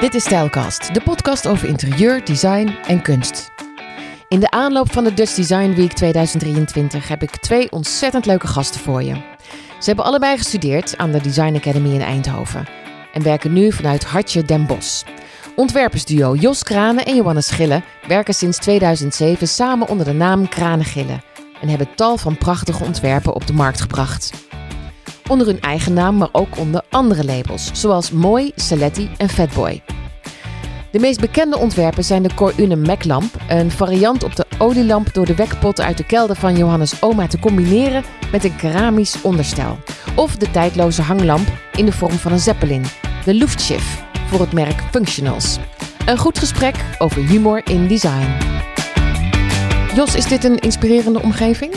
Dit is Stijlkast, de podcast over interieur, design en kunst. In de aanloop van de Dutch Design Week 2023 heb ik twee ontzettend leuke gasten voor je. Ze hebben allebei gestudeerd aan de Design Academy in Eindhoven en werken nu vanuit Hartje Den Bosch. Ontwerpersduo Jos Kranen en Johannes Gille werken sinds 2007 samen onder de naam Kranen Gille en hebben tal van prachtige ontwerpen op de markt gebracht. Onder hun eigen naam, maar ook onder andere labels, zoals Mooi, Saletti en Fatboy. De meest bekende ontwerpen zijn de Cor Une Mac-lamp, een variant op de olielamp door de wekpot uit de kelder van Johannes oma te combineren met een keramisch onderstel. Of de tijdloze hanglamp in de vorm van een zeppelin, de Luftschiff, voor het merk Functionals. Een goed gesprek over humor in design. Jos, is dit een inspirerende omgeving?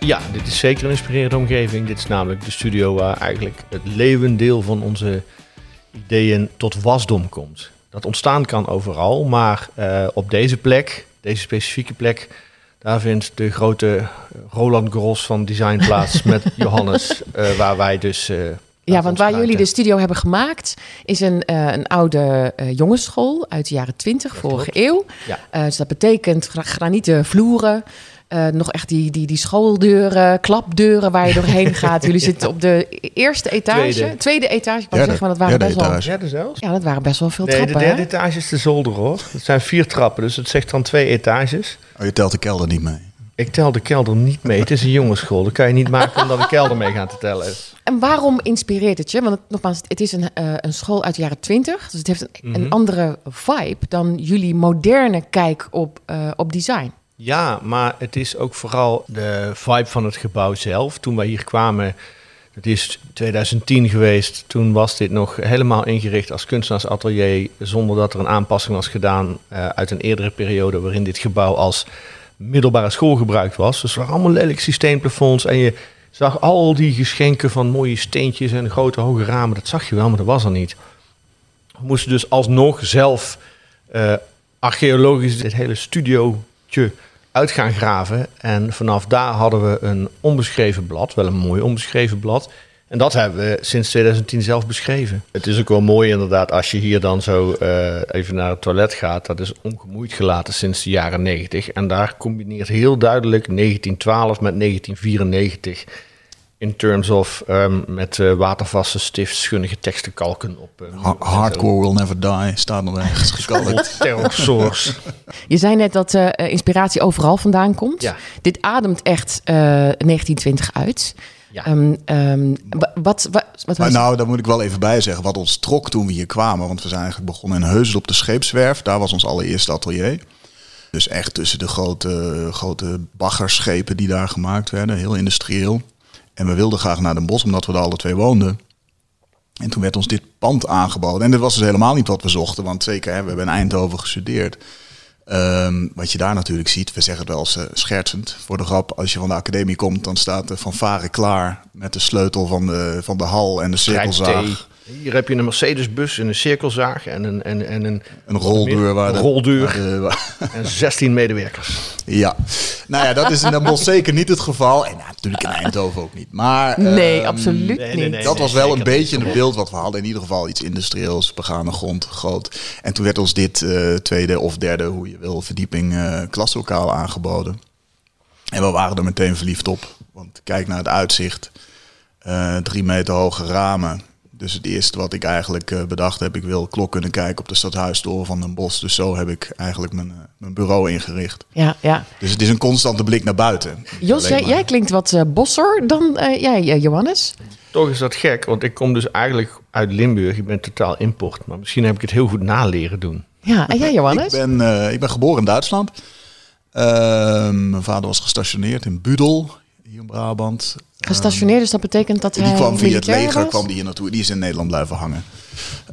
Ja, dit is zeker een inspirerende omgeving. Dit is namelijk de studio waar eigenlijk het levendeel van onze ideeën tot wasdom komt. Dat ontstaan kan overal, maar uh, op deze plek, deze specifieke plek, daar vindt de grote Roland Gros van Design plaats met Johannes, uh, waar wij dus. Uh, ja, want waar jullie de studio hebben gemaakt, is een, uh, een oude jongensschool uit de jaren 20, vorige eeuw. Ja. Dus dat betekent granieten vloeren. Uh, nog echt die, die, die schooldeuren, klapdeuren waar je doorheen gaat. Jullie zitten op de eerste etage, tweede, tweede etage. Ik kan zeggen, maar dat waren best etage. wel. Derde zelfs? Ja, dat waren best wel veel nee, trappen. De derde hè? etage is de zolder hoor. Het zijn vier trappen, dus het zegt dan twee etages. Oh, je telt de kelder niet mee. Ik tel de kelder niet mee. Het is een jongensschool. Dat kan je niet maken omdat de kelder mee gaat te tellen is. En waarom inspireert het je? Want het, nogmaals, het is een, uh, een school uit de jaren twintig. Dus het heeft een, mm -hmm. een, andere vibe dan jullie moderne kijk op, uh, op design. Ja, maar het is ook vooral de vibe van het gebouw zelf. Toen wij hier kwamen, het is 2010 geweest, toen was dit nog helemaal ingericht als kunstenaarsatelier, zonder dat er een aanpassing was gedaan uh, uit een eerdere periode waarin dit gebouw als middelbare school gebruikt was. Dus er waren allemaal lelijk systeemplafonds en je zag al die geschenken van mooie steentjes en grote hoge ramen. Dat zag je wel, maar dat was er niet. We moesten dus alsnog zelf uh, archeologisch dit hele uit gaan graven. En vanaf daar hadden we een onbeschreven blad, wel een mooi onbeschreven blad. En dat hebben we sinds 2010 zelf beschreven. Het is ook wel mooi inderdaad als je hier dan zo uh, even naar het toilet gaat. Dat is ongemoeid gelaten sinds de jaren 90. En daar combineert heel duidelijk 1912 met 1994. In terms of um, met uh, watervaste stift schunnige teksten kalken op. Uh, ha hardcore will never die staat nog ergens gekalkt. Terror source. Je zei net dat uh, inspiratie overal vandaan komt. Ja. Dit ademt echt 1920 uit. Ja. Um, um, wat, wat, wat maar nou, daar moet ik wel even bij zeggen. Wat ons trok toen we hier kwamen. Want we zijn eigenlijk begonnen in Heuzel op de scheepswerf. Daar was ons allereerste atelier. Dus echt tussen de grote, grote baggerschepen die daar gemaakt werden. Heel industrieel. En we wilden graag naar Den Bosch, omdat we daar alle twee woonden. En toen werd ons dit pand aangeboden. En dit was dus helemaal niet wat we zochten. Want zeker, hè, we hebben in Eindhoven gestudeerd. Um, wat je daar natuurlijk ziet, we zeggen het wel eens uh, schertsend voor de grap. Als je van de academie komt, dan staat de fanfare klaar met de sleutel van de, van de hal en de cirkelzaag. Hier heb je een Mercedes-bus en een cirkelzaag en een, en, en een, een roldeur. Waar de, roldeur waar de, waar en 16 medewerkers. Ja, nou ja, dat is in Den Bosch zeker niet het geval. En nou, natuurlijk in Eindhoven ook niet. Maar, nee, um, absoluut nee, niet. Nee, dat was wel een beetje het beeld wat we hadden. In ieder geval iets industrieels, begane grond, groot. En toen werd ons dit uh, tweede of derde, hoe je wil, verdieping uh, klaslokaal aangeboden. En we waren er meteen verliefd op. Want kijk naar het uitzicht. Uh, drie meter hoge ramen. Dus het eerste wat ik eigenlijk uh, bedacht heb, ik wil klok kunnen kijken op de stadhuistoren van Den Bosch. Dus zo heb ik eigenlijk mijn, uh, mijn bureau ingericht. Ja, ja. Dus het is een constante blik naar buiten. Jos, jij, jij, klinkt wat uh, bosser dan jij, Johannes. Toch is dat gek, want ik kom dus eigenlijk uit Limburg. Ik ben totaal import, maar misschien heb ik het heel goed naleren doen. Ja, en jij Johannes? ik, ben, ik ben geboren in Duitsland. Ehm, mijn vader was gestationeerd in Budel, hier in Brabant. Gestationeerd, dus dat betekent dat hij Die kwam via het leger, was? kwam die hier naartoe. Die is in Nederland blijven hangen.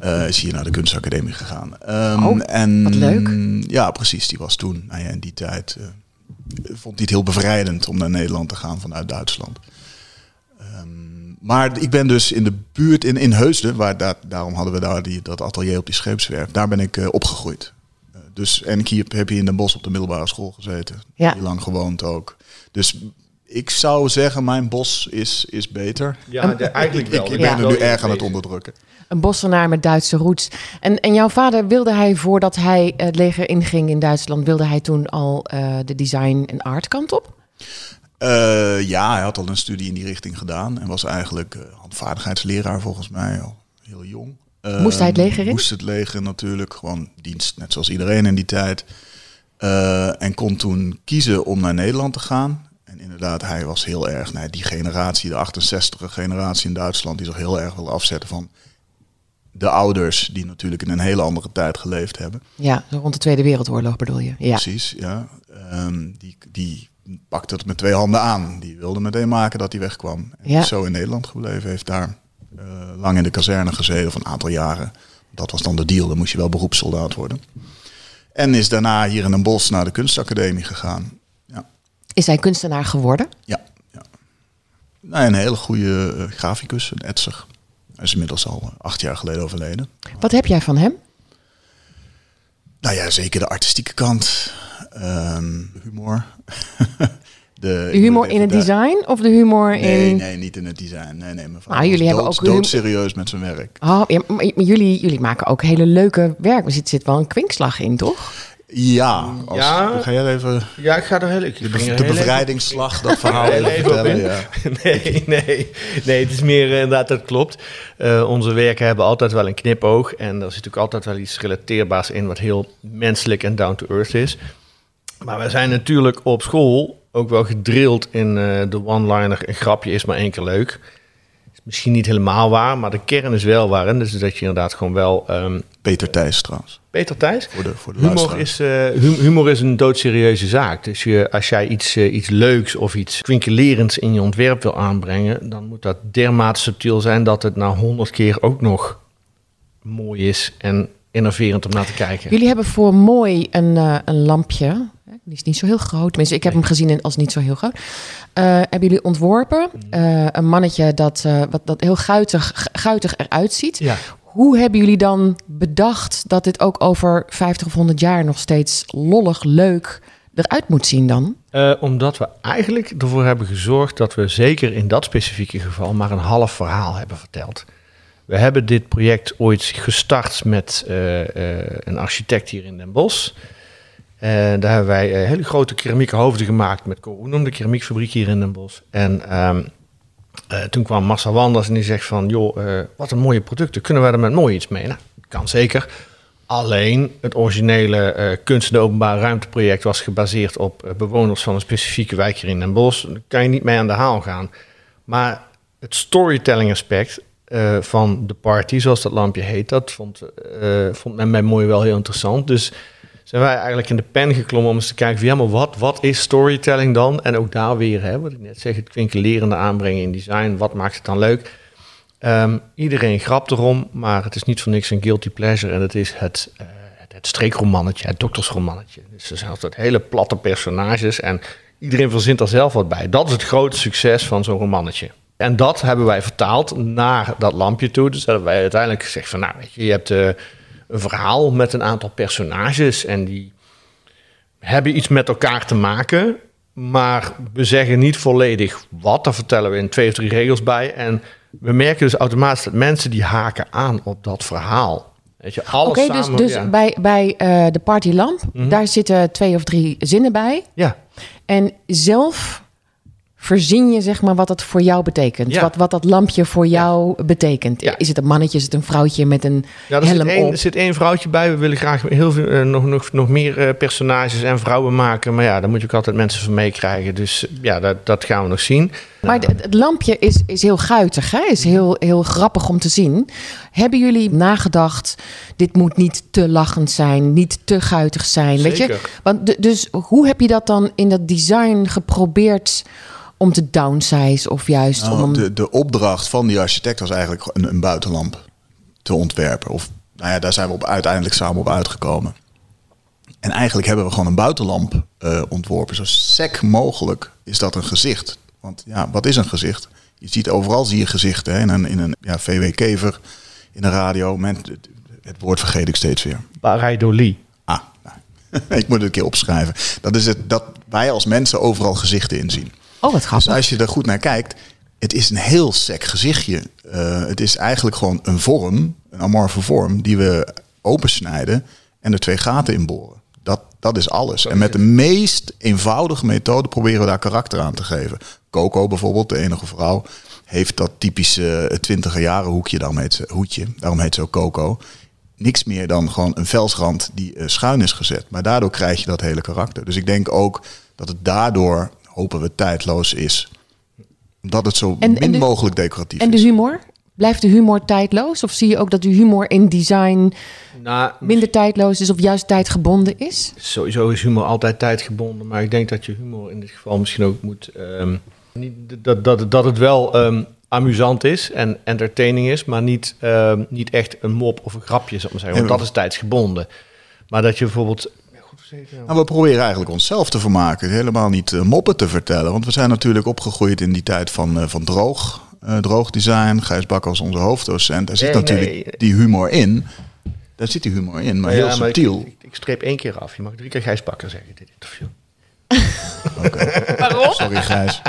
Uh, is hier naar de kunstacademie gegaan. Um, oh, en, wat leuk. Ja, precies. Die was toen, nou ja, in die tijd, uh, vond hij het heel bevrijdend om naar Nederland te gaan vanuit Duitsland. Um, maar ik ben dus in de buurt in, in Heusden, waar daar, daarom hadden we daar die, dat atelier op die scheepswerf. Daar ben ik uh, opgegroeid. dus, en ik hier, heb hier in Den Bosch op de middelbare school gezeten. Ja. Heel lang gewoond ook. Dus Ik zou zeggen, mijn bos is, is beter. Ja, de- eigenlijk wel. Ik, ik Ja. ben er nu erg aan het onderdrukken. Een bossenaar met Duitse roots. En, en jouw vader, wilde hij voordat hij het leger inging in Duitsland... wilde hij toen al eh, de design- en art kant op? Eh, ja, hij had al een studie in die richting gedaan. En was eigenlijk eh, handvaardigheidsleraar volgens mij al heel jong. Moest hij het leger in? Moest het leger natuurlijk. Gewoon dienst, net zoals iedereen in die tijd. Eh, en kon toen kiezen om naar Nederland te gaan. En inderdaad, hij was heel erg... Nou, die generatie, de 68e generatie in Duitsland... die zich heel erg wil afzetten van de ouders... die natuurlijk in een hele andere tijd geleefd hebben. Ja, rond de Tweede Wereldoorlog bedoel je? Ja. Precies, ja. Ehm, die, die pakte het met twee handen aan. Die wilde meteen maken dat hij wegkwam. En Ja. is zo in Nederland gebleven. Heeft daar eh, lang in de kazerne gezeten, of een aantal jaren. Dat was dan de deal, dan moest je wel beroepssoldaat worden. En is daarna hier in een bos naar de kunstacademie gegaan. Is hij kunstenaar geworden? ja, ja. Een hele goede eh, graficus, een etser. Hij is inmiddels al eh, acht jaar geleden overleden. Wat heb jij van hem? Nou ja, zeker de artistieke kant. Humor. de, De humor in het design of de humor Nee, in... nee, niet in het design. Nee, nee, vader Ah, jullie hebben ook doodserieus met zijn werk. Oh, ja, maar, maar jullie, jullie maken ook hele leuke werk. Er zit, zit wel een kwinkslag in, toch? Ja, als, Ja. ga jij even Ja, ik ga er heel... Ik de, bevrijdingsslag, dat verhaal even even op vertellen? in. Ja. Nee, nee, nee, het is meer eh, inderdaad, dat klopt. Eh, onze werken hebben altijd wel een knipoog. En er zit natuurlijk altijd wel iets relateerbaars in wat heel menselijk en down to earth is. Maar we zijn natuurlijk op school ook wel gedrild in eh, de one-liner. Een grapje is maar één keer leuk. Is misschien niet helemaal waar, maar de kern is wel waar. En dus dat je inderdaad gewoon wel... ehm, Peter Thijs trouwens, Peter Thijs? voor de, voor de Humor is, eh, hum- humor is een doodserieuze zaak. Dus je, als jij iets, eh, iets leuks of iets kwinkelerends in je ontwerp wil aanbrengen, dan moet dat dermate subtiel zijn dat het na honderd keer ook nog mooi is en innoverend om naar te kijken. Jullie hebben voor mooi een, eh, een lampje. Die is niet zo heel groot. Tenminste, ik heb hem gezien als niet zo heel groot. Eh, hebben jullie ontworpen? Eh, een mannetje dat, eh, wat, dat heel guitig, guitig eruit ziet. Ja. Hoe hebben jullie dan bedacht dat dit ook over 50 of 100 jaar nog steeds lollig, leuk eruit moet zien dan? Omdat we eigenlijk ervoor hebben gezorgd dat we zeker in dat specifieke geval maar een half verhaal hebben verteld. We hebben dit project ooit gestart met een architect hier in Den Bosch. En daar hebben wij eh, hele grote keramieke hoofden gemaakt met Corunum, de keramiekfabriek hier in Den Bosch. En ehm, eh, toen kwam Massa Wanders en die zegt van, joh, eh, wat een mooie producten, kunnen wij er met mooi iets mee? Nou, kan zeker. Alleen het originele eh kunst- en openbare ruimteproject was gebaseerd op eh, bewoners van een specifieke wijk hier in Den Bosch. Daar kan je niet mee aan de haal gaan. Maar het storytelling aspect eh, van de party, zoals dat lampje heet, dat vond, eh, vond men bij Mooi wel heel interessant. Dus zijn wij eigenlijk in de pen geklommen om eens te kijken van ja, maar wat, wat is storytelling dan? En ook daar weer, hè, wat ik net zeg, het kwinkelerende aanbrengen in design. Wat maakt het dan leuk? Ehm, iedereen grapt erom, maar het is niet voor niks een guilty pleasure. En het is het, eh, het, streekromannetje, het doktersromannetje. Dus er zijn altijd hele platte personages en iedereen verzint er zelf wat bij. Dat is het grote succes van zo'n romannetje. En dat hebben wij vertaald naar dat lampje toe. Dus hebben wij uiteindelijk gezegd van, nou weet je, je hebt eh, een verhaal met een aantal personages en die hebben iets met elkaar te maken. Maar we zeggen niet volledig wat. Daar vertellen we in twee of drie regels bij. En we merken dus automatisch dat mensen die haken aan op dat verhaal. Weet je, alles Oké, dus, dus ja. bij, bij eh, de partylamp, Mhm. daar zitten twee of drie zinnen bij. ja. En zelf verzin je zeg maar wat het voor jou betekent. Ja. Wat, wat dat lampje voor jou betekent. Ja. Is het een mannetje, is het een vrouwtje met een Ja, er zit, helm één, op? er zit één vrouwtje bij. We willen graag heel veel, eh, nog, nog, nog meer eh, personages en vrouwen maken. Maar ja, daar moet je ook altijd mensen van meekrijgen. Dus ja, dat, dat gaan we nog zien. Maar het, het lampje is, is heel guitig, hè? is heel, heel grappig om te zien. Hebben jullie nagedacht, dit moet niet te lachend zijn, niet te guitig zijn? Weet je? Zeker. Want dus hoe heb je dat dan in dat design geprobeerd om te downsize of juist Nou, om... de, de opdracht van die architect was eigenlijk een, een buitenlamp te ontwerpen. Of nou ja, daar zijn we op, uiteindelijk samen op uitgekomen. En eigenlijk hebben we gewoon een buitenlamp eh, ontworpen. Zo sec mogelijk is dat een gezicht. Want ja, wat is een gezicht? Je ziet overal zie je gezichten. Hè? In een, in een ja, VW-kever, in een radio. Men, het, het woord vergeet ik steeds weer. Pareidolie. Ah, nou, ik moet het een keer opschrijven. Dat is het dat wij als mensen overal gezichten in zien. Oh, wat Dus grappig. als je er goed naar kijkt, het is een heel sec gezichtje. Eh, het is eigenlijk gewoon een vorm, een amorfe vorm, die we opensnijden en er twee gaten in boren. Dat, dat is alles. En met de meest eenvoudige methode proberen we daar karakter aan te geven. Coco bijvoorbeeld, de enige vrouw, heeft dat typische twintiger jaren hoekje, daarom heet ze, hoedje, daarom heet ze ook Coco. Niks meer dan gewoon een velsrand die eh, schuin is gezet. Maar daardoor krijg je dat hele karakter. Dus ik denk ook dat het daardoor, hopen we, tijdloos is. Omdat het zo En- min en de- mogelijk decoratief En de is. humor? Blijft de humor tijdloos? Of zie je ook dat de humor in design Nou, minder tijdloos is of juist tijdgebonden is? Sowieso is humor altijd tijdgebonden, maar ik denk dat je humor in dit geval misschien ook moet. ehm, niet, dat, dat, dat het wel ehm, amusant is en entertaining is, maar niet, ehm, niet echt een mop of een grapje, zou ik maar zeggen. Want dat is tijdsgebonden. Maar dat je bijvoorbeeld. Nou? We proberen eigenlijk onszelf te vermaken. Helemaal niet eh, moppen te vertellen. Want we zijn natuurlijk opgegroeid in die tijd van, eh, van droog. eh, droog design. Gijs Bakker was onze hoofddocent. Daar zit Nee, natuurlijk nee. die humor in. Daar zit die humor in, maar heel maar subtiel. Ik, ik, streep één keer af. Je mag drie keer Gijs Bakker zeggen in dit interview. Sorry, Gijs.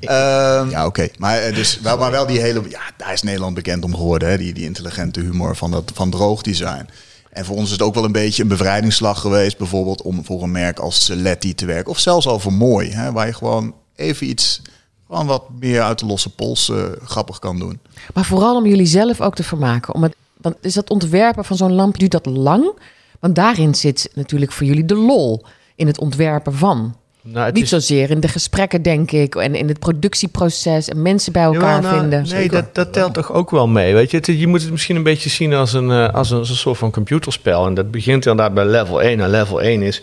Ehm, ja, oké. Maar, eh, dus, wel, maar wel die hele... Ja, daar is Nederland bekend om geworden. Hè? Die, die intelligente humor van, dat, van droog design. En voor ons is het ook wel een beetje een bevrijdingsslag geweest... bijvoorbeeld om voor een merk als Celetti te werken. Of zelfs over mooi. Hè? Waar je gewoon even iets... Gewoon wat meer uit de losse pols eh, grappig kan doen. Maar vooral om jullie zelf ook te vermaken. Om het, want is dat ontwerpen van zo'n lamp, duurt dat lang? Want daarin zit natuurlijk voor jullie de lol in het ontwerpen van. Nou, het Niet is- zozeer in de gesprekken, denk ik, en in het productieproces en mensen bij elkaar nou, vinden. Nee, dat, dat telt toch ook wel mee. Weet je? Het- je moet het misschien een beetje zien als een, eh, als, een, als een soort van computerspel. En dat begint inderdaad bij level 1. En level 1 is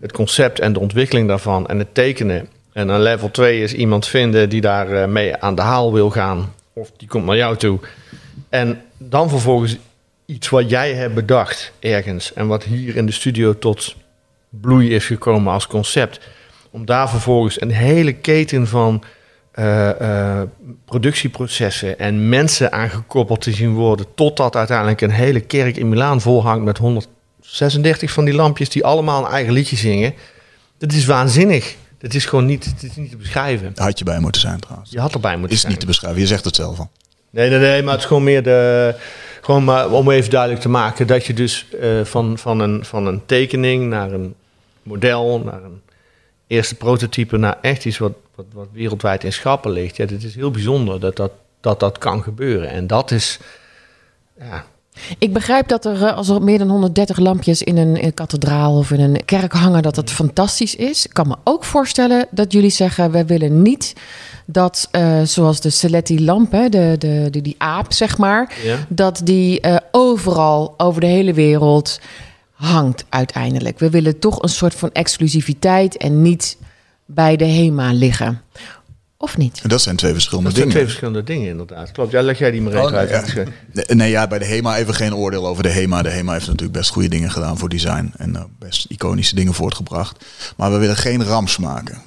het concept en de ontwikkeling daarvan en het tekenen. En dan level 2 is iemand vinden die daar eh, mee aan de haal wil gaan. Of die komt naar jou toe. En dan vervolgens iets wat jij hebt bedacht ergens. En wat hier in de studio tot bloei is gekomen als concept. Om daar vervolgens een hele keten van eh, eh, productieprocessen en mensen aangekoppeld te zien worden. Totdat uiteindelijk een hele kerk in Milaan volhangt met 136 van die lampjes die allemaal een eigen liedje zingen. Dat is waanzinnig. Dat is gewoon niet, het is niet te beschrijven. Had je bij moeten zijn trouwens. Je had erbij moeten Is zijn. niet te beschrijven. Je zegt het zelf al. Nee, nee, nee, maar het is gewoon meer de. Gewoon maar om even duidelijk te maken dat je dus eh, van, van, een, van een tekening naar een model, naar een eerste prototype, naar echt iets wat, wat, wat wereldwijd in schappen ligt. Ja, dit is heel bijzonder dat dat, dat dat kan gebeuren. En dat is. Ja, Ik begrijp dat er, eh, als er meer dan 130 lampjes in een, in een kathedraal of in een kerk hangen, dat dat fantastisch is. Ik kan me ook voorstellen dat jullie zeggen, wij willen niet dat, eh, zoals de Celetti lamp, hè, de, de, de, die aap, zeg maar, Ja. dat die eh, overal over de hele wereld hangt uiteindelijk. We willen toch een soort van exclusiviteit en niet bij de HEMA liggen. Of niet? En dat zijn twee verschillende dat zijn dingen. twee verschillende dingen, inderdaad. Klopt. Ja, leg jij die maar even Oh, uit. ja. Nee, nee, ja, bij de HEMA even geen oordeel over de HEMA. De HEMA heeft natuurlijk best goede dingen gedaan voor design. En eh, best iconische dingen voortgebracht. Maar we willen geen rams maken.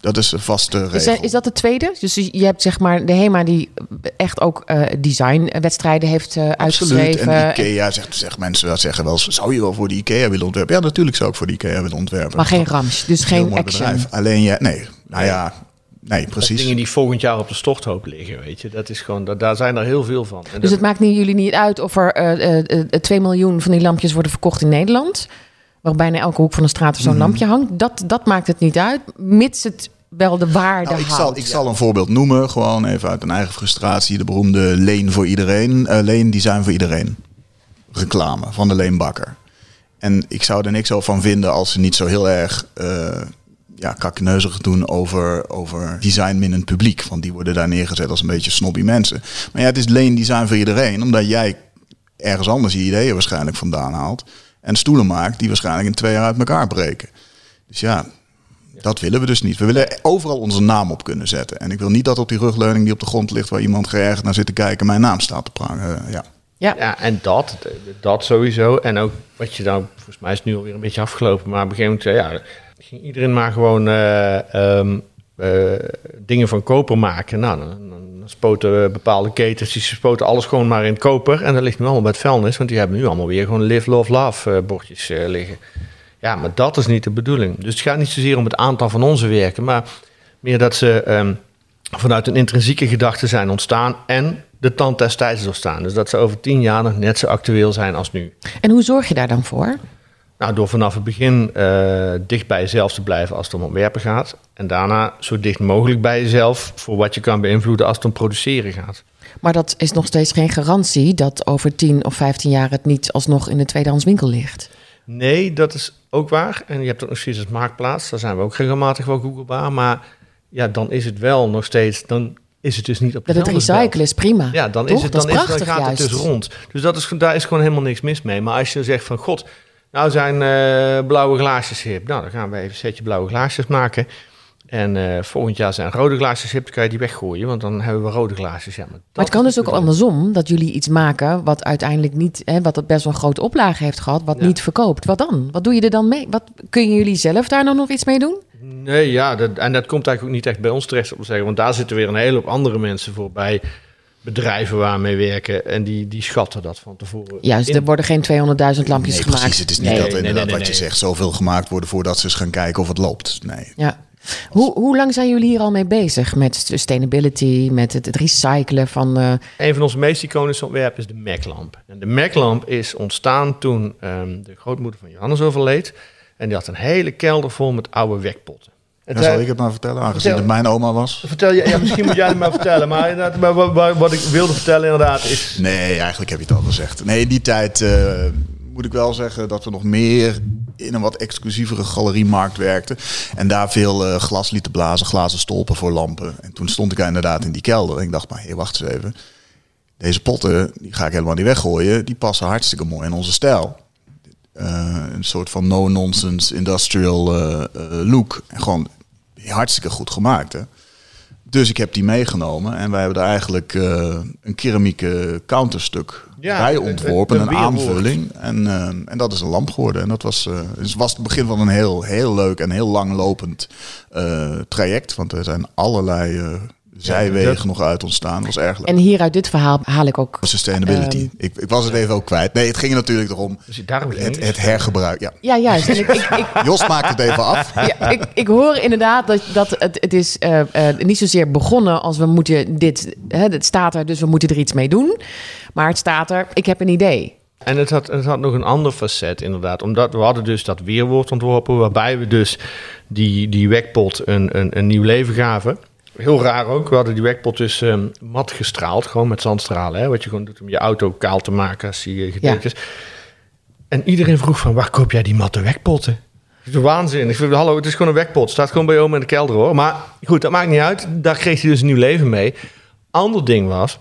Dat is een vaste regel. Is, dat- is dat de tweede? Dus je hebt zeg maar de HEMA die echt ook eh designwedstrijden heeft eh, Absoluut. uitgeschreven. En Ikea zegt, zegt mensen wel zeggen wel eens, zou je wel voor de Ikea willen ontwerpen? Ja, natuurlijk zou ik voor de Ikea willen ontwerpen. maar geen Dat rams, dus geen action. bedrijf. Alleen ja, nee, nou ja, nee, Dat precies. dingen die volgend jaar op de storthoop liggen, weet je. Dat is gewoon, dat, daar zijn er heel veel van. En Dus dat- het maakt niet, jullie niet uit of er eh, eh, eh, 2 miljoen van die lampjes worden verkocht in Nederland. Waar bijna elke hoek van de straat zo'n Mhm. lampje hangt. Dat, dat maakt het niet uit, mits het wel de waarde Nou, ik, zal, ik zal een voorbeeld noemen, gewoon even uit een eigen frustratie. De beroemde Leen voor iedereen, eh Leen Design voor iedereen. Reclame van de Leen Bakker. En ik zou er niks over van vinden als ze niet zo heel erg eh ja, kakneuzig doen over, over designminnend publiek. Want die worden daar neergezet als een beetje snobby mensen. Maar ja, het is Leen Design voor iedereen, omdat jij ergens anders je ideeën waarschijnlijk vandaan haalt. En stoelen maakt die waarschijnlijk in twee jaar uit elkaar breken. Dus ja, dat willen we dus niet. We willen overal onze naam op kunnen zetten. En ik wil niet dat op die rugleuning die op de grond ligt... waar iemand geërgerd naar zit te kijken... mijn naam staat te prangen. Eh, ja. Ja. Ja, en dat, dat sowieso. En ook wat je nou, volgens mij is het nu alweer een beetje afgelopen, maar op een gegeven moment, ja, ging iedereen maar gewoon eh, ehm, eh, dingen van koper maken. Nou, dan, spoten bepaalde ketens, die spoten alles gewoon maar in koper. En dat ligt nu allemaal bij het vuilnis, want die hebben nu allemaal weer gewoon live, love, love eh, bordjes liggen. Ja, maar dat is niet de bedoeling. Dus het gaat niet zozeer om het aantal van onze werken, maar Meer dat ze ehm, vanuit een intrinsieke gedachte zijn ontstaan en de tand des tijds is ontstaan. Dus dat ze over tien jaar nog net zo actueel zijn als nu. En hoe zorg je daar dan voor? Nou, door vanaf het begin uh, dicht bij jezelf te blijven als het om ontwerpen gaat. En daarna zo dicht mogelijk bij jezelf voor wat je kan beïnvloeden als het om produceren gaat. Maar dat is nog steeds geen garantie dat over 10 of 15 jaar het niet alsnog in de tweedehands winkel ligt. Nee, dat is ook waar. En je hebt ook nog steeds als marktplaats. Daar zijn we ook regelmatig wel googlebaar. Maar ja, dan is het wel nog steeds. Dan is het dus niet op de Dat het recyclen is prima. Ja, dan, is het, dan, is, dan gaat juist. het dus rond. Dus dat is, daar is gewoon helemaal niks mis mee. Maar als je zegt van god, nou zijn uh, blauwe glaasjes hip. Nou, dan gaan we even een setje blauwe glaasjes maken. En uh, volgend jaar zijn rode glaasjes hip, dan kan je die weggooien, want dan hebben we rode glaasjes. Ja, maar, maar het kan dus ook andersom, dat jullie iets maken wat uiteindelijk niet, hè, wat het best wel een grote oplage heeft gehad, wat niet verkoopt. Wat dan? Wat doe je er dan mee? Wat, kun jullie zelf daar nog iets mee doen? Nee, ja, dat, en dat komt eigenlijk ook niet echt bij ons terecht, om te zeggen, want daar zitten weer een hele hoop andere mensen voor bij bedrijven waarmee werken en die, die schatten dat van tevoren. Juist, er worden geen 200.000 lampjes nee, gemaakt. Precies, het is niet nee, dat inderdaad wat je zegt, zoveel gemaakt worden voordat ze eens gaan kijken of het loopt. Nee. Ja. Hoe, hoe lang zijn jullie hier al mee bezig met sustainability, met het, het recyclen van... Uh... Een van onze meest iconische ontwerpen is de Mac-lamp. En de Mac-lamp is ontstaan toen um, de grootmoeder van Johannes overleed. En die had een hele kelder vol met oude wekpotten. En zal ik het maar vertellen, aangezien het mijn oma was? Vertel je, ja, misschien moet jij het maar vertellen. Maar, maar wat, wat, ik wilde vertellen inderdaad is... Nee, eigenlijk heb je het al gezegd. Nee, in die tijd uh, moet ik wel zeggen dat we nog meer in een wat exclusievere galeriemarkt werkten. En daar veel uh, glas lieten blazen, glazen stolpen voor lampen. En toen stond ik inderdaad in die kelder. En ik dacht, maar hey, wacht eens even. Deze potten, die ga ik helemaal niet weggooien. Die passen hartstikke mooi in onze stijl. Uh, een soort van no-nonsense industrial uh, look. En gewoon hartstikke goed gemaakt. Hè? Dus ik heb die meegenomen en wij hebben er eigenlijk uh, een keramieke counterstuk ja, bij ontworpen, een, aanvulling. En, uh, en dat is een lamp geworden. En dat was, uh, dus was het begin van een heel, heel leuk en heel langlopend traject. Want er zijn allerlei zijwegen nog uit ontstaan. Dat was erg leuk. En hier uit dit verhaal haal ik ook... Sustainability. Ehm, ik, ik was het even ook kwijt. Nee, het ging natuurlijk erom dus het, het, hergebruik. Ja, ja juist. En ik, ik, Jos maakt het even af. Ja, ik, ik hoor inderdaad dat, dat het, het is uh, uh, niet zozeer begonnen als we moeten dit... Hè, het staat er, dus we moeten er iets mee doen. Maar het staat er, ik heb een idee. En het had, het had nog een ander facet inderdaad. Omdat we hadden dus dat weerwoord ontworpen... waarbij we dus die, die wekpot een, een, een nieuw leven gaven... Heel raar ook. We hadden die wekpot dus um, mat gestraald, gewoon met zandstralen. Hè, wat je gewoon doet om je auto kaal te maken als die gedeeld is. En iedereen vroeg van, waar koop jij die matte wekpotten? Dat is waanzin. Ik vind, hallo, het is gewoon een wekpot. Staat gewoon bij oma in de kelder hoor. Maar goed, dat maakt niet uit. Daar kreeg hij dus een nieuw leven mee. Ander ding was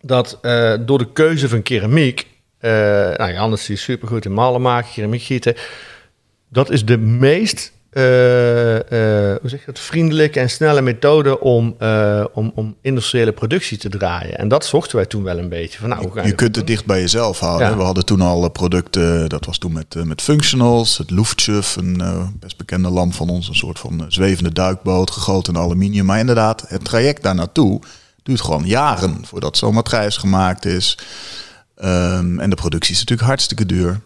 dat uh, door de keuze van keramiek... Uh, nou ja, anders is supergoed in malen maken, keramiek gieten. Dat is de meest hoe zeg je dat, vriendelijke en snelle methode om, uh, om, om industriële productie te draaien. En dat zochten wij toen wel een beetje. Van, nou, je, kunt het dicht bij jezelf houden. We hadden toen al producten, dat was toen met, met Functionals, het Luftschiff, een best bekende lamp van ons, een soort van zwevende duikboot, gegoten in aluminium. Maar inderdaad, het traject daar naartoe duurt gewoon jaren voordat zo'n matrijs gemaakt is. Um, en de productie is natuurlijk hartstikke duur.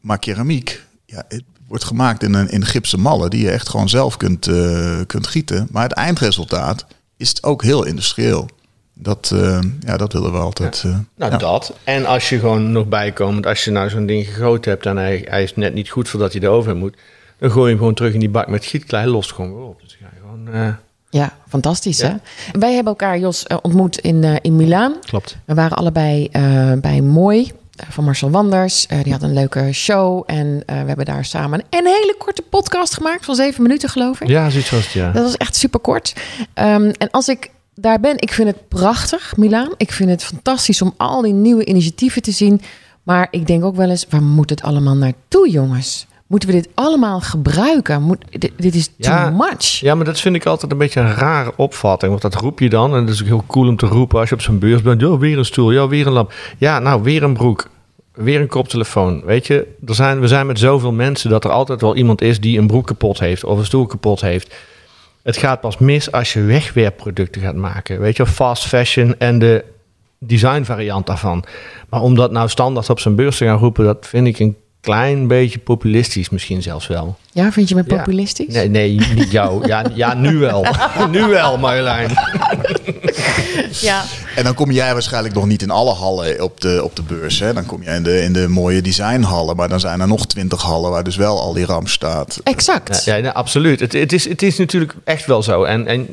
Maar keramiek, ja, het, wordt gemaakt in, een, in gipsen mallen die je echt gewoon zelf kunt, uh, kunt gieten. Maar het eindresultaat is ook heel industrieel. Dat, uh, ja, dat willen we altijd. Uh, nou, dat. En als je gewoon nog bijkomend, als je nou zo'n ding gegoten hebt en hij, hij is net niet goed voordat hij erover moet, dan gooi je hem gewoon terug in die bak met gietklei, lost gewoon weer op. Dus ga je gewoon. Ja, fantastisch hè. Wij hebben elkaar, Jos, ontmoet in, in Milaan. Klopt. We waren allebei bij Mooi van Marcel Wanders. Uh, die had een leuke show. En uh, we hebben daar samen een hele korte podcast gemaakt. Van zeven minuten, geloof ik. Ja, zoiets was het, ja. Dat was echt super kort. Um, en als ik daar ben, ik vind het prachtig, Milaan. Ik vind het fantastisch om al die nieuwe initiatieven te zien. Maar ik denk ook wel eens, waar moet het allemaal naartoe, jongens? Moeten we dit allemaal gebruiken? Moet, dit, dit is too much. Ja, maar dat vind ik altijd een beetje een rare opvatting. Want dat roep je dan. En dat is ook heel cool om te roepen als je op zo'n beurs bent. Ja, weer een stoel. Ja, weer een lamp. Ja, nou, weer een broek. Weer een koptelefoon. Weet je, er zijn, we zijn met zoveel mensen dat er altijd wel iemand is die een broek kapot heeft of een stoel kapot heeft. Het gaat pas mis als je wegwerpproducten gaat maken. Weet je, fast fashion en de design variant daarvan. Maar om dat nou standaard op zijn beurs te gaan roepen, dat vind ik een klein beetje populistisch misschien zelfs wel. Ja, vind je me Ja. populistisch? Nee, nee niet jou. Ja, ja nu wel. nu wel, Marjolein. Ja. En dan kom jij waarschijnlijk nog niet in alle hallen op de, op de beurs. Hè? Dan kom je in de, in de mooie designhallen. Maar dan zijn er nog twintig hallen waar dus wel al die ram staat. Exact. Ja, ja nee, absoluut. Het, het, is, het is natuurlijk echt wel zo. En, en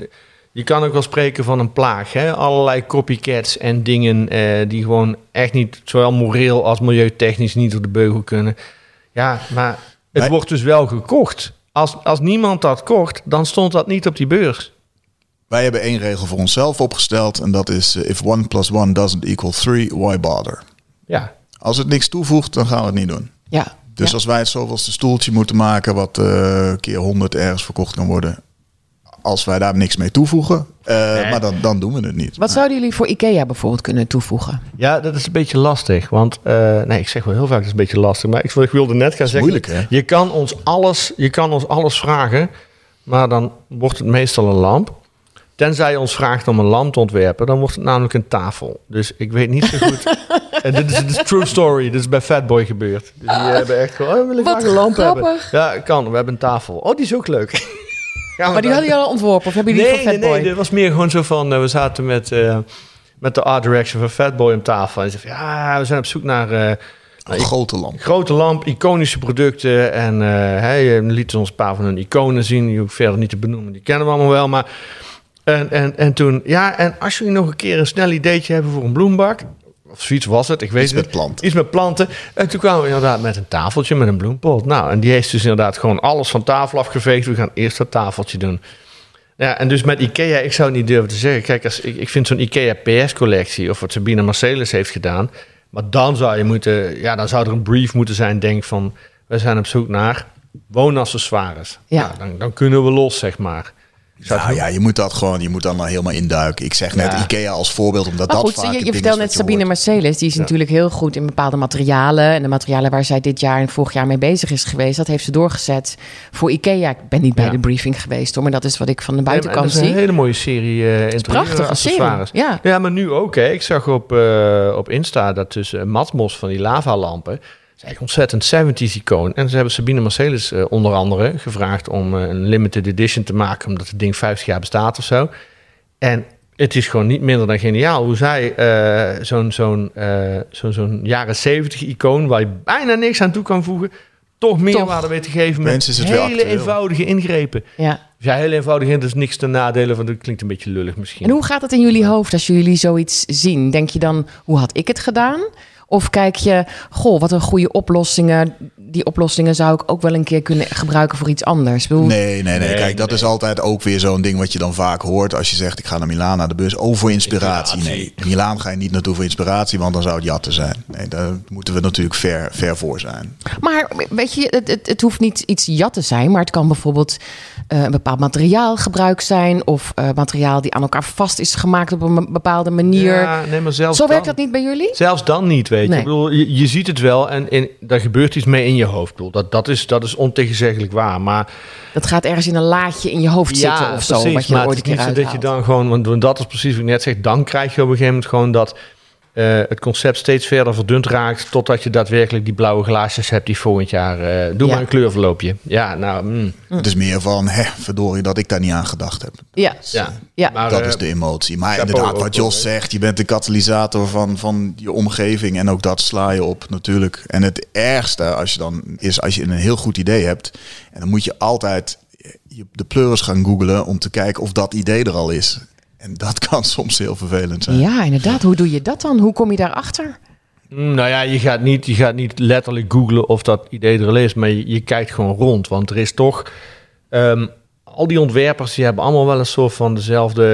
je kan ook wel spreken van een plaag. Hè? Allerlei copycats en dingen eh, die gewoon echt niet, zowel moreel als milieutechnisch, niet op de beugel kunnen. Ja, maar het Nee. wordt dus wel gekocht. Als, als niemand dat kocht, dan stond dat niet op die beurs. Wij hebben één regel voor onszelf opgesteld. En dat is: eh, if one plus one doesn't equal three, why bother? Ja, Als het niks toevoegt, dan gaan we het niet doen. Ja. Dus Ja. als wij het zoveelste stoeltje moeten maken, wat eh keer 100 ergens verkocht kan worden. Als wij daar niks mee toevoegen, eh, Nee. maar dan, dan doen we het niet. Wat zouden jullie voor IKEA bijvoorbeeld kunnen toevoegen? ja dat is een beetje lastig. Want, eh, nee, ik zeg wel heel vaak, het is een beetje lastig. Maar ik, ik wilde net gaan zeggen, moeilijk, hè? je kan, ons alles, je kan ons alles vragen, maar dan wordt het meestal een lamp. Tenzij je ons vraagt om een lamp te ontwerpen, dan wordt het namelijk een tafel. Dus ik weet niet zo goed. en dit is, dit is true story. Dit is bij Fatboy gebeurd. Dus die hebben echt gewoon, oh, wil ik graag een lamp hebben. Ja, kan. We hebben een tafel. Oh, die is ook leuk. Ja, Maar die hadden jullie al ontworpen of hebben jullie nee, voor nee, Fatboy? nee, dit was meer gewoon zo van... eh, we zaten met, eh, met de art direction van Fatboy om tafel. En ze zei van, ja, we zijn op zoek naar... eh, Een grote lamp. Grote lamp, iconische producten. En eh hij liet ons een paar van hun iconen zien. Die hoef ik verder niet te benoemen. Die kennen we allemaal wel. Maar en, en, en toen, ja, en als jullie nog een keer een snel ideetje hebben voor een bloembak. Of zoiets was het, ik weet Iets het. met planten. Iets met planten. En toen kwamen we inderdaad met een tafeltje met een bloempot. Nou, en die heeft dus inderdaad gewoon alles van tafel afgeveegd. We gaan eerst dat tafeltje doen. Ja, en dus met IKEA, ik zou het niet durven te zeggen. Kijk, als, ik, ik vind zo'n IKEA PS-collectie, of wat Sabine Marcelis heeft gedaan. Maar dan zou je moeten, ja, dan zou er een brief moeten zijn, denk van, we zijn op zoek naar woonaccessoires. Ja. Nou, dan, dan kunnen we los, zeg maar. Nou ja, je moet dat gewoon, je moet dan helemaal induiken. Ik zeg net Ja. Ikea als voorbeeld, omdat Maar dat goed, vaak je, vertelt net Sabine hoort. Marcelis. Die is natuurlijk heel goed in bepaalde materialen. En de materialen waar zij dit jaar en vorig jaar mee bezig is geweest... dat heeft ze doorgezet voor IKEA. Ik ben niet bij Ja. de briefing geweest, hoor. Maar dat is wat ik van de buitenkant dat is een zie. hele mooie serie uh, prachtige serie, ja. ja, maar nu ook. Hè. Ik zag op, eh, op Insta dat tussen Matmos van die lavalampen... is eigenlijk ontzettend 70s icoon. En ze hebben Sabine Marcelis eh, onder andere gevraagd om eh, een limited edition te maken... omdat het ding 50 jaar bestaat of zo. En het is gewoon niet minder dan geniaal hoe zij eh, zo'n zo'n eh, zo'n zo'n jaren 70 icoon... waar je bijna niks aan toe kan voegen... toch meerwaarde weet te geven met Mensen is het hele eenvoudige ingrepen. Ja. Ja, heel eenvoudig. in, Dus niks ten nadele van. Dat klinkt een beetje lullig misschien. En hoe gaat het in jullie hoofd als jullie zoiets zien? Denk je dan, hoe had ik het gedaan? Of kijk je, goh, wat een goede oplossingen. Die oplossingen zou ik ook wel een keer kunnen gebruiken voor iets anders. Bedoel, Nee, nee, nee. Nee, Kijk, dat nee. is altijd ook weer zo'n ding wat je dan vaak hoort als je zegt: ik ga naar Milaan naar de bus. Oh, voor inspiratie. Nee, Milaan ga je niet naartoe voor inspiratie, want dan zou het jatten zijn. Nee, daar moeten we natuurlijk ver, ver voor zijn. Maar weet je, het, het, het hoeft niet iets jat te zijn, maar het kan bijvoorbeeld een bepaald materiaal gebruikt zijn of eh, materiaal die aan elkaar vast is gemaakt op een bepaalde manier. Ja, nee, maar zelfs Zo dan, werkt dat niet bij jullie? Zelfs dan niet, weet je. Nee. Ik bedoel, je, je ziet het wel en, en daar gebeurt iets mee in je hoofd. Ik bedoel, dat, dat, is, dat is ontegenzeggelijk waar. Maar Dat gaat ergens in een laadje in je hoofd zitten of zo, precies, wat je maar ooit het is keer niet zo dat je dan gewoon, want dat is precies wat ik net zeg, dan krijg je op een gegeven moment gewoon dat eh, het concept steeds verder verdund raakt, totdat je daadwerkelijk die blauwe glaasjes hebt die volgend jaar, eh, doe Ja. maar een kleurverloopje. Ja, nou, mm, Het is meer van, hè, verdorie dat ik daar niet aan gedacht heb. Ja, ja. ja. Maar, dat eh, is de emotie. Maar inderdaad, wat Jos zegt, je bent de katalysator van, van je omgeving. En ook dat sla je op natuurlijk. En het ergste als je dan is als je een heel goed idee hebt. En dan moet je altijd je- de pleuris gaan googlen om te kijken of dat idee er al is. En dat kan soms heel vervelend zijn. Ja, inderdaad. Hoe doe je dat dan? Hoe kom je daarachter? Mm, Nou ja, je gaat, niet, je gaat niet letterlijk googlen of dat idee er al is, maar je, je kijkt gewoon rond. Want er is toch. ehm, al die ontwerpers die hebben allemaal wel een soort van dezelfde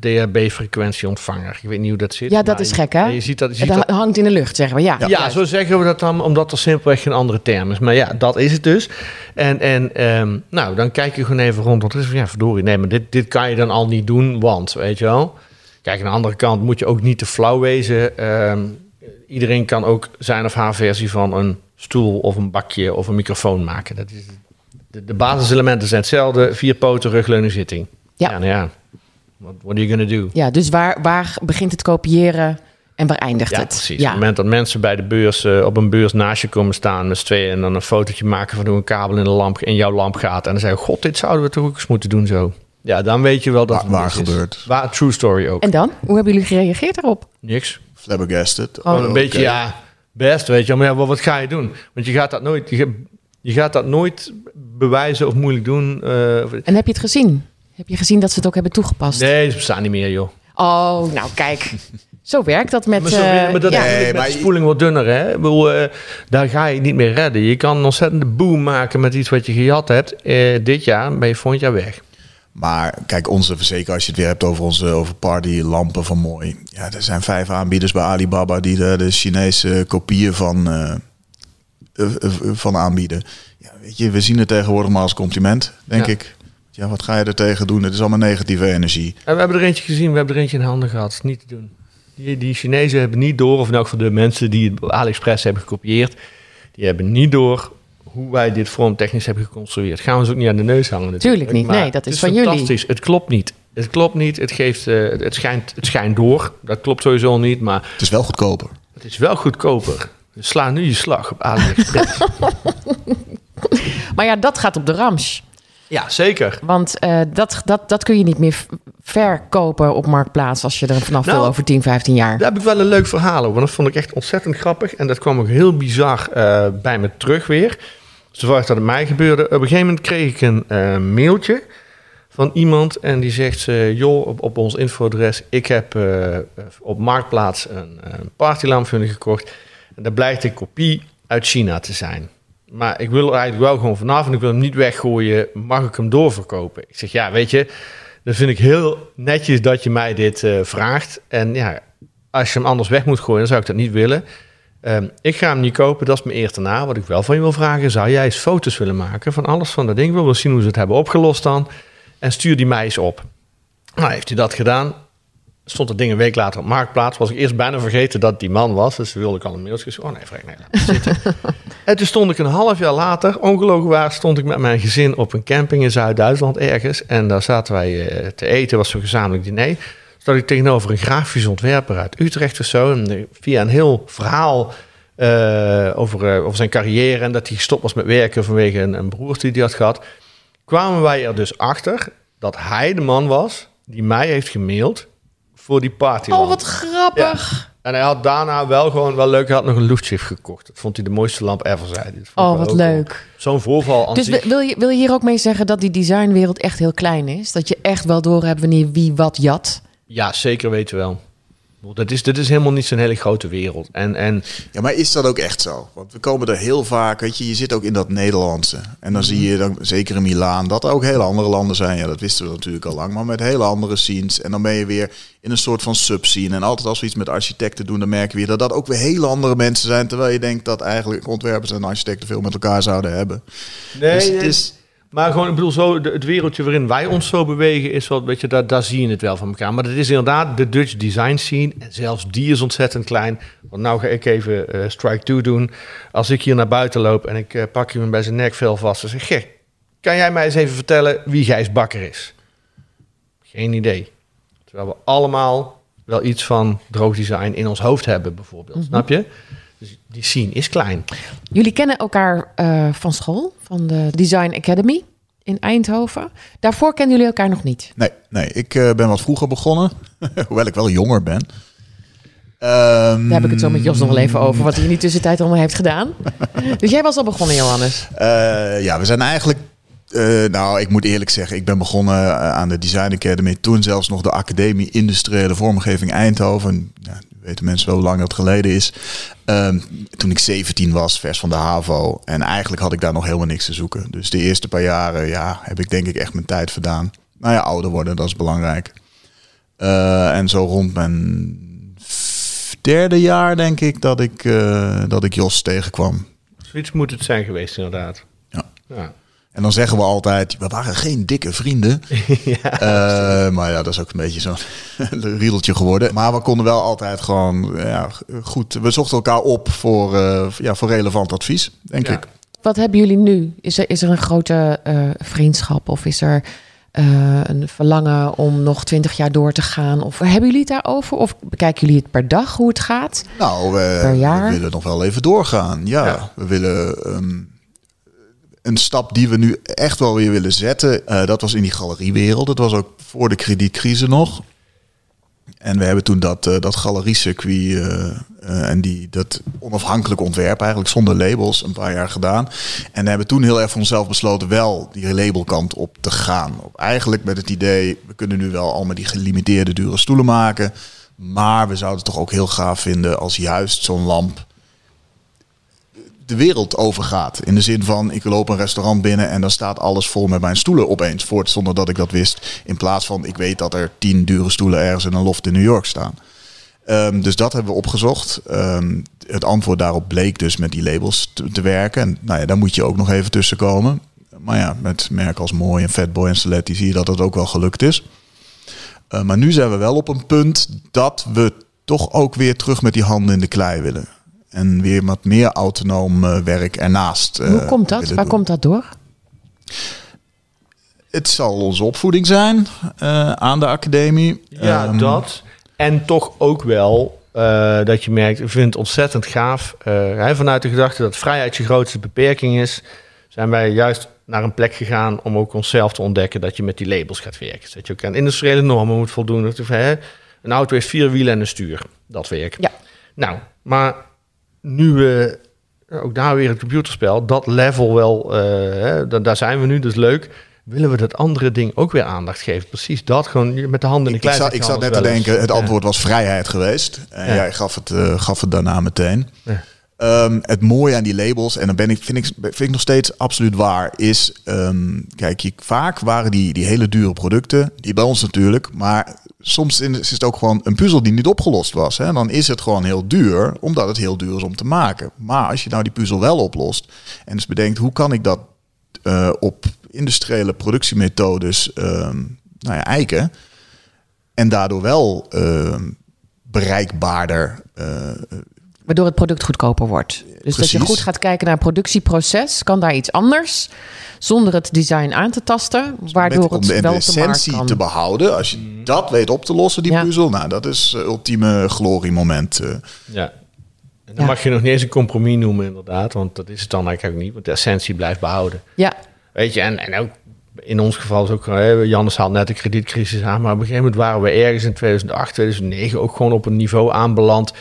DHB-frequentieontvanger. Ik weet niet hoe dat zit. Ja, dat is je- gek, hè? Je ziet dat. Je ziet dat hangt in de lucht, zeggen we. Ja, ja, zo zeggen we dat dan, omdat er simpelweg geen andere term is. Maar ja, dat is het dus. En, en ehm, nou, dan kijk je gewoon even rond. Want het is van, ja, verdorie, nee, maar dit, dit kan je dan al niet doen, want, weet je wel. Kijk, aan de andere kant moet je ook niet te flauw wezen. Ehm, iedereen kan ook zijn of haar versie van een stoel of een bakje of een microfoon maken. Dat is, de, de basiselementen zijn hetzelfde. Vier poten, rugleuning, zitting. Ja. Ja, nou ja. What, what are you gonna do? Ja, dus waar, waar begint het kopiëren En waar eindigt Ja, het? precies. Op het moment dat mensen bij de beurs eh, op een beurs naast je komen staan met z'n tweeën en dan een fotootje maken van hoe een kabel in de lamp in jouw lamp gaat en dan zeggen, god, dit zouden we toch ook eens moeten doen zo. Ja, dan weet je wel dat Waar- het waar gebeurt. Waar, true story ook. En dan? Hoe hebben jullie gereageerd daarop? Niks. Flabbergasted. Gewoon een Oh, beetje, ja, best, weet je. Maar ja, wat, wat ga je doen? Want je gaat dat nooit, je, je gaat dat nooit bewijzen of moeilijk doen. eh, En heb je het gezien? Heb je gezien dat ze het ook hebben toegepast? nee, ze bestaan niet meer, joh. Oh, nou kijk. Zo werkt dat met... Maar, zo, eh, maar dat ja. Nee, met maar de spoeling wordt dunner, hè? Ik bedoel, eh, daar ga je niet meer redden. Je kan een ontzettende boom maken met iets wat je gejat hebt. Eh, dit jaar ben je volgend jaar weg. Maar kijk, onze verzekering, als je het weer hebt over onze over partylampen van mooi. Ja, er zijn vijf aanbieders bij Alibaba die de, de Chinese kopieën van, van aanbieden. Ja, weet je, we zien het tegenwoordig maar als compliment, denk Ja. ik. Ja, wat ga je er tegen doen? Het is allemaal negatieve energie. En we hebben er eentje gezien, we hebben er eentje in handen gehad. Is niet te doen. Die, die Chinezen hebben niet door, of in elk geval de mensen die het AliExpress hebben gekopieerd, die hebben niet door hoe wij dit vormtechnisch hebben geconstrueerd. Gaan we ze ook niet aan de neus hangen natuurlijk. Tuurlijk niet. Maar Nee, dat het is van jullie. fantastisch. Het klopt niet. Het klopt niet. Het, geeft, eh, het, schijnt, het schijnt door. Dat klopt sowieso niet, maar Het is wel goedkoper. het is wel goedkoper. Sla nu je slag op AliExpress. Maar ja, dat gaat op de rams. ja, zeker. Want eh, dat, dat, dat kun je niet meer verkopen op Marktplaats... als je er vanaf Nou, wil over 10, 15 jaar. Daar heb ik wel een leuk verhaal over. Want dat vond ik echt ontzettend grappig. En dat kwam ook heel bizar eh, bij me terug weer. Zoals dat het mij gebeurde. Op een gegeven moment kreeg ik een eh, mailtje van iemand. En die zegt, joh, op, op ons infoadres... ik heb eh, op Marktplaats een, eh, partylamp gekocht. Daar blijkt een kopie uit China te zijn. Maar ik wil er eigenlijk wel gewoon vanaf en ik wil hem niet weggooien. Mag ik hem doorverkopen? Ik zeg, ja, weet je, dan vind ik heel netjes dat je mij dit eh, vraagt. En ja, als je hem anders weg moet gooien, dan zou ik dat niet willen. Ehm, ik ga hem niet kopen, dat is mijn eer na. Wat ik wel van je wil vragen, zou jij eens foto's willen maken van alles van dat ding? Ik wil wel zien hoe ze het hebben opgelost dan. En stuur die mij eens op. Nou, heeft hij dat gedaan. Stond dat ding een week later op Marktplaats. Was ik eerst bijna vergeten dat die man was. Dus wilde ik al een mailtje. Oh nee, vrek, nee, laat zitten. en toen stond ik een half jaar later, ongelogen waar, stond ik met mijn gezin op een camping in Zuid-Duitsland ergens. En daar zaten wij eh, te eten, was zo'n gezamenlijk diner. Zat ik tegenover een grafisch ontwerper uit Utrecht of zo. En eh, via een heel verhaal eh, over, over zijn carrière en dat hij gestopt was met werken vanwege een, een broer die hij had gehad, kwamen wij er dus achter dat hij de man was die mij heeft gemaild voor die party. Oh, wat grappig. En hij had daarna wel gewoon wel leuk, hij had nog een luchtschrift gekocht. Dat vond hij de mooiste lamp ever, zei hij. Oh, wat leuk. Zo'n voorval Dus zich. wil je, wil je hier ook mee zeggen dat die designwereld echt heel klein is? Dat je echt wel door hebt wanneer wie wat jat? Ja, zeker weten we wel. Dat is, dat is helemaal niet zo'n hele grote wereld. En, en Ja, maar is dat ook echt zo? Want we komen er heel vaak, weet je, je zit ook in dat Nederlandse. En dan zie je dan, zeker in Milaan, dat er ook hele andere landen zijn. Ja, dat wisten we natuurlijk al lang, maar met hele andere scenes. En dan ben je weer in een soort van subscene. En altijd als we iets met architecten doen, dan merken we weer dat dat ook weer hele andere mensen zijn. Terwijl je denkt dat eigenlijk ontwerpers en architecten veel met elkaar zouden hebben. nee, Dus het is, maar gewoon, ik bedoel, zo, het wereldje waarin wij ons zo bewegen is wat, weet je, daar, daar zie je het wel van elkaar. Maar dat is inderdaad de Dutch design scene. En zelfs die is ontzettend klein. Want nou ga ik even eh, strike two doen. Als ik hier naar buiten loop en ik eh, pak hem bij zijn nekvel vast en zeg, "Gek, kan jij mij eens even vertellen wie Gijs Bakker is? Geen idee. Terwijl we allemaal wel iets van droog design in ons hoofd hebben, bijvoorbeeld. Snap je? Dus die scene is klein. Jullie kennen elkaar eh, van school, van de Design Academy in Eindhoven. Daarvoor kennen jullie elkaar nog niet. nee, nee, ik eh, ben wat vroeger begonnen. Hoewel ik wel jonger ben. Ehm, Daar heb ik het zo met Jos nog wel even over, wat hij in die tussentijd allemaal heeft gedaan. dus jij was al begonnen, Johannes. Eh, ja, we zijn eigenlijk. eh, nou, ik moet eerlijk zeggen, ik ben begonnen aan de Design Academy. Toen zelfs nog de Academie Industriële Vormgeving Eindhoven. Ja, weten mensen wel hoe lang dat geleden is. Ehm, toen ik 17 was, vers van de HAVO. En eigenlijk had ik daar nog helemaal niks te zoeken. Dus de eerste paar jaren ja, heb ik denk ik echt mijn tijd verdaan. Nou ja, ouder worden, dat is belangrijk. Eh, en zo rond mijn derde jaar denk ik dat ik, eh, dat ik Jos tegenkwam. Zoiets moet het zijn geweest, inderdaad. Ja. ja. En dan zeggen we altijd, we waren geen dikke vrienden. Eh, maar ja, dat is ook een beetje zo'n riedeltje geworden. Maar we konden wel altijd gewoon, ja, goed. We zochten elkaar op voor, eh, ja, voor relevant advies, denk Ja. ik. Wat hebben jullie nu? Is er, is er een grote eh, vriendschap of is er eh, een verlangen om nog twintig jaar door te gaan? Of hebben jullie het daarover? Of bekijken jullie het per dag hoe het gaat? Nou, we, Per jaar? we willen nog wel even doorgaan. Ja, Ja. we willen ehm, een stap die we nu echt wel weer willen zetten. eh, dat was in die galeriewereld. Dat was ook voor de kredietcrisis nog. En we hebben toen dat, eh, dat galeriecircuit eh, en die, dat onafhankelijk ontwerp eigenlijk zonder labels een paar jaar gedaan. En we hebben toen heel erg voor onszelf besloten wel die labelkant op te gaan. Eigenlijk met het idee, we kunnen nu wel allemaal die gelimiteerde dure stoelen maken. Maar we zouden het toch ook heel gaaf vinden als juist zo'n lamp de wereld overgaat. In de zin van, ik loop een restaurant binnen en dan staat alles vol met mijn stoelen opeens voort, zonder dat ik dat wist. In plaats van, ik weet dat er tien dure stoelen ergens in een loft in New York staan. Ehm, dus dat hebben we opgezocht. Ehm, het antwoord daarop bleek dus met die labels te, werken. En nou ja, daar moet je ook nog even tussen komen. Maar ja, met merken als Mooi en Fatboy en Stiletti zie je dat het ook wel gelukt is. Uh, maar nu zijn we wel op een punt dat we toch ook weer terug met die handen in de klei willen. En weer wat meer autonoom uh, werk ernaast. Uh, Hoe komt dat? Waar doen. komt dat door? Het zal onze opvoeding zijn uh, aan de academie. Ja, um, dat. En toch ook wel uh, dat je merkt, ik vind het ontzettend gaaf. Uh, vanuit de gedachte dat vrijheid je grootste beperking is, zijn wij juist naar een plek gegaan om ook onszelf te ontdekken dat je met die labels gaat werken. Dat je ook aan industriële normen moet voldoen. Dat, hè, een auto heeft vier wielen en een stuur. Dat werk. Ja. Nou, maar nu we ook daar weer het computerspel, dat level wel, uh, hè, daar zijn we nu, dus leuk. Willen we dat andere ding ook weer aandacht geven? Precies dat, gewoon met de handen in de klei. Ik, zat, ik zat net te denken, het antwoord was vrijheid geweest. En ja. jij gaf het, uh, gaf het daarna meteen. Ja. Um, het mooie aan die labels, en dan ben ik, vind, ik, vind ik nog steeds absoluut waar, is, um, kijk, je, vaak waren die, die hele dure producten, die bij ons natuurlijk, maar soms is het ook gewoon een puzzel die niet opgelost was. Hè? Dan is het gewoon heel duur, omdat het heel duur is om te maken. Maar als je nou die puzzel wel oplost en dus bedenkt, hoe kan ik dat uh, op industriële productiemethodes um, nou ja, eiken en daardoor wel bereikbaarder uh, Waardoor het product goedkoper wordt. Dus Precies. dat je goed gaat kijken naar het productieproces. Kan daar iets anders? Zonder het design aan te tasten. Waardoor Met, om het de, wel de essentie te, te behouden. Als je dat weet op te lossen, die Ja. puzzel. Nou, dat is uh, ultieme gloriemoment. Uh. Ja. En dan Ja. mag je nog niet eens een compromis noemen, inderdaad. Want dat is het dan eigenlijk ook niet. Want de essentie blijft behouden. Ja, Weet je, en, en ook in ons geval is ook, hè, Jannes haalt net de kredietcrisis aan, maar op een gegeven moment waren we ergens in 2008, 2009 ook gewoon op een niveau aanbeland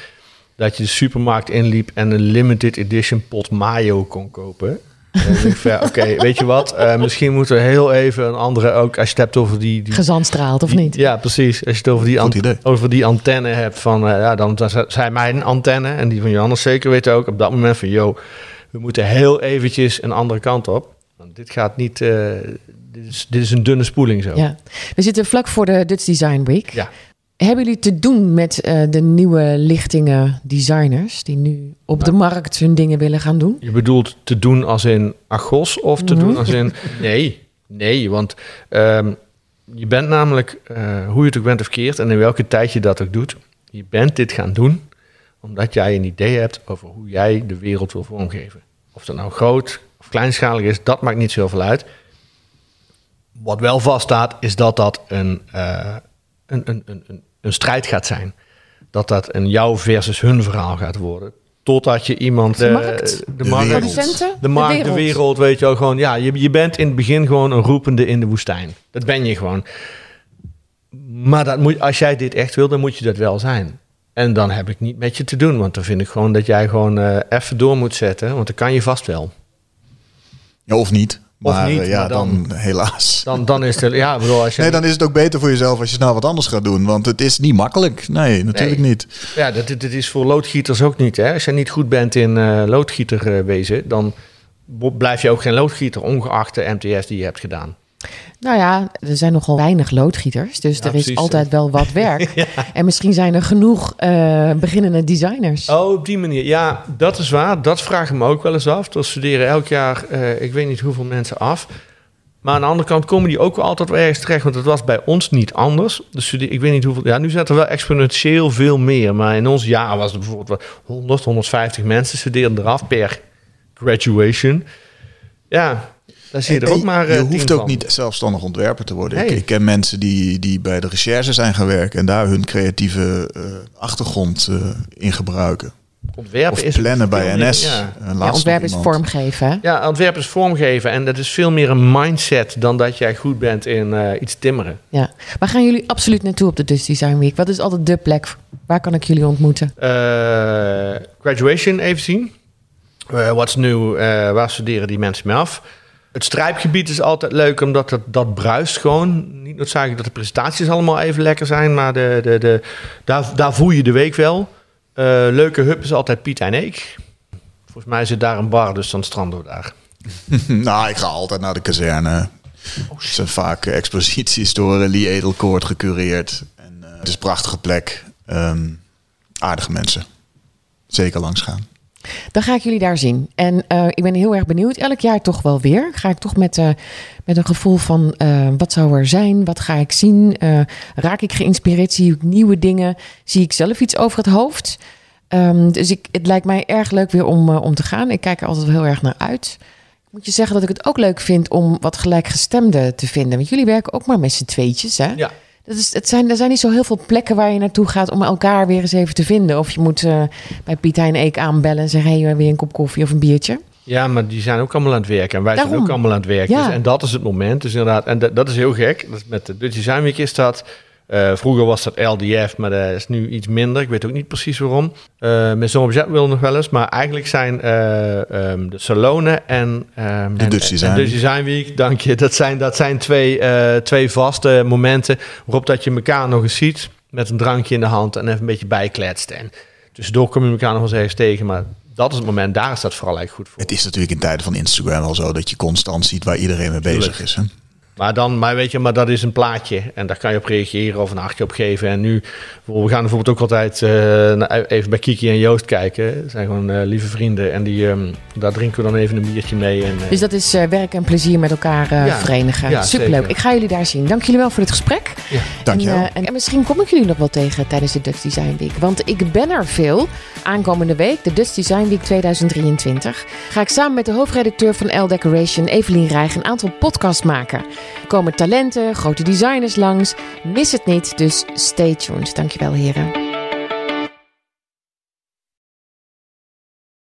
dat je de supermarkt inliep en een limited edition pot mayo kon kopen. En dan denk ik van, ja, Oké, weet je wat? Eh, misschien moeten we heel even een andere ook, als je het hebt over die... die gezandstraalt of die- niet? Ja, precies. Als je het over die, an- over die antenne hebt van, eh, ja, dan dan zijn mijn antenne en die van Johannes zeker weten ook op dat moment van, yo, we moeten heel eventjes een andere kant op. Want dit gaat niet, eh, dit, is, dit is een dunne spoeling zo. Ja. We zitten vlak voor de Dutch Design Week. Ja. Hebben jullie te doen met eh, de nieuwe lichtingen designers die nu op de markt hun dingen willen gaan doen? Je bedoelt te doen als in Argos of te Mhm. doen als in... Nee, nee, want ehm, je bent namelijk, eh, hoe je het ook bent of keert... en in welke tijd je dat ook doet... je bent dit gaan doen omdat jij een idee hebt... over hoe jij de wereld wil vormgeven. Of dat nou groot of kleinschalig is, dat maakt niet zoveel uit. Wat wel vaststaat, is dat dat een, eh, een, een, een, een, strijd gaat zijn. Dat dat een jou versus hun verhaal gaat worden. Totdat je iemand... De eh, markt? de De markt. Producenten? de markt, de wereld, weet je wel, gewoon, ja, je, je bent in het begin gewoon een roepende in de woestijn. Dat ben je gewoon. Maar dat moet, als jij dit echt wil, dan moet je dat wel zijn. En dan heb ik niet met je te doen, want dan vind ik gewoon dat jij gewoon eh, even door moet zetten, want dan kan je vast wel. Ja, of niet. Of Maar niet, eh, ja, maar dan- dan, helaas. Dan, dan is het, ja, bedoel, als je, Nee, dan is het ook beter voor jezelf als je snel wat anders gaat doen. Want het is niet makkelijk. Nee, natuurlijk Nee. niet. ja, dat, dat is voor loodgieters ook niet. Hè? Als je niet goed bent in eh, loodgieter eh, wezen, dan blijf je ook geen loodgieter, ongeacht de MTS die je hebt gedaan. Nou ja, er zijn nogal weinig loodgieters, dus Ja, er is precies. altijd wel wat werk. En misschien zijn er genoeg eh, beginnende designers. Oh, op die manier. Ja, dat is waar. Dat vraag ik me ook wel eens af. Er studeren elk jaar, eh, ik weet niet hoeveel mensen af. Maar aan de andere kant komen die ook wel altijd wel ergens terecht. Want het was bij ons niet anders. De studie, ik weet niet hoeveel. Ja, nu zijn er wel exponentieel veel meer. Maar in ons jaar was er bijvoorbeeld wel 100, 150 mensen studeerden eraf per graduation. Ja, Daar zie je er En ook maar je eh, hoeft ook van. niet zelfstandig ontwerper te worden. Ik, Nee. ik ken mensen die, die bij de recherche zijn gaan werken en daar hun creatieve eh, achtergrond eh, in gebruiken. Ontwerpen Of is plannen bij meer- NS. Ja. Eh, Ja, laatst nog ontwerp is vormgeven. Ja, ontwerp is vormgeven en dat is veel meer een mindset dan dat jij goed bent in eh, iets timmeren. Ja. Waar gaan jullie absoluut naartoe op de Dutch Design Week? Wat is altijd de plek? Waar kan ik jullie ontmoeten? Eh, graduation even zien. Eh What's new? eh, waar studeren die mensen mee af? Het strijpgebied is altijd leuk, omdat het, dat bruist gewoon. Niet noodzakelijk dat de presentaties allemaal even lekker zijn, maar de, de, de, daar, daar voel je de week wel. Eh, leuke hub is altijd Piet en Eek. Volgens mij zit daar een bar, dus dan stranden we daar. nou, ik ga altijd naar de kazerne. Oh, Het zijn vaak eh, exposities door uh, Lee Edelkoort gecureerd. En, eh, het is een prachtige plek. Ehm, aardige mensen. Zeker langs gaan. Dan ga ik jullie daar zien. En eh, ik ben heel erg benieuwd. Elk jaar toch wel weer. Ga ik toch met, eh, met een gevoel van eh, wat zou er zijn? Wat ga ik zien? Raak ik geïnspireerd? Zie ik nieuwe dingen? Zie ik zelf iets over het hoofd? Ehm, dus ik, het lijkt mij erg leuk weer om, om te gaan. Ik kijk er altijd heel erg naar uit. Ik moet je zeggen dat ik het ook leuk vind om wat gelijkgestemden te vinden. Want jullie werken ook maar met z'n tweetjes, hè? Ja. Dat is, het zijn, er zijn niet zo heel veel plekken waar je naartoe gaat om elkaar weer eens even te vinden. Of je moet eh, bij Piet Hein Eek aanbellen en zeggen: hey, weer een kop koffie of een biertje. Ja, maar die zijn ook allemaal aan het werken. En wij zijn ook allemaal aan het werken. Ja. Dus, en dat is het moment. Dus inderdaad, en dat, dat is heel gek. Dat is met de Dutch Design Week is dat. Eh, vroeger was dat LDF, maar dat is nu iets minder. Ik weet ook niet precies waarom. Eh met zo'n object wil nog wel eens. Maar eigenlijk zijn eh, ehm, de Salonen en, De en- Dutch Design en Dutch Design Week, dank je. Dat zijn, dat zijn twee, twee vaste momenten waarop dat je elkaar nog eens ziet. Met een drankje in de hand en even een beetje bijkletst. En tussendoor kom je elkaar nog eens eens tegen. Maar dat is het moment, daar is dat vooral eigenlijk goed voor. Het is natuurlijk in tijden van Instagram wel zo dat je constant ziet waar iedereen mee bezig Tuurlijk. is. Hè? Maar dan, maar weet je, maar dat is een plaatje en daar kan je op reageren of een hartje op geven. En nu, we gaan bijvoorbeeld ook altijd eh, even bij Kiki en Joost kijken. Dat zijn gewoon eh, lieve vrienden en die, ehm, daar drinken we dan even een biertje mee. En, eh, Dus dat is eh, werk en plezier met elkaar eh, Ja. verenigen. Ja, Superleuk. zeker. Ik ga jullie daar zien. Dank jullie wel voor dit gesprek. ja. Dank je En, wel. en, en misschien kom ik jullie nog wel tegen tijdens de Dutch Design Week. Want ik ben er veel. Aankomende week, de Dutch Design Week 2023, ga ik samen met de hoofdredacteur van L Decoration, Evelien Rijg, een aantal podcasts maken. Komen talenten, grote designers langs. Mis het niet, dus stay tuned. Dankjewel heren.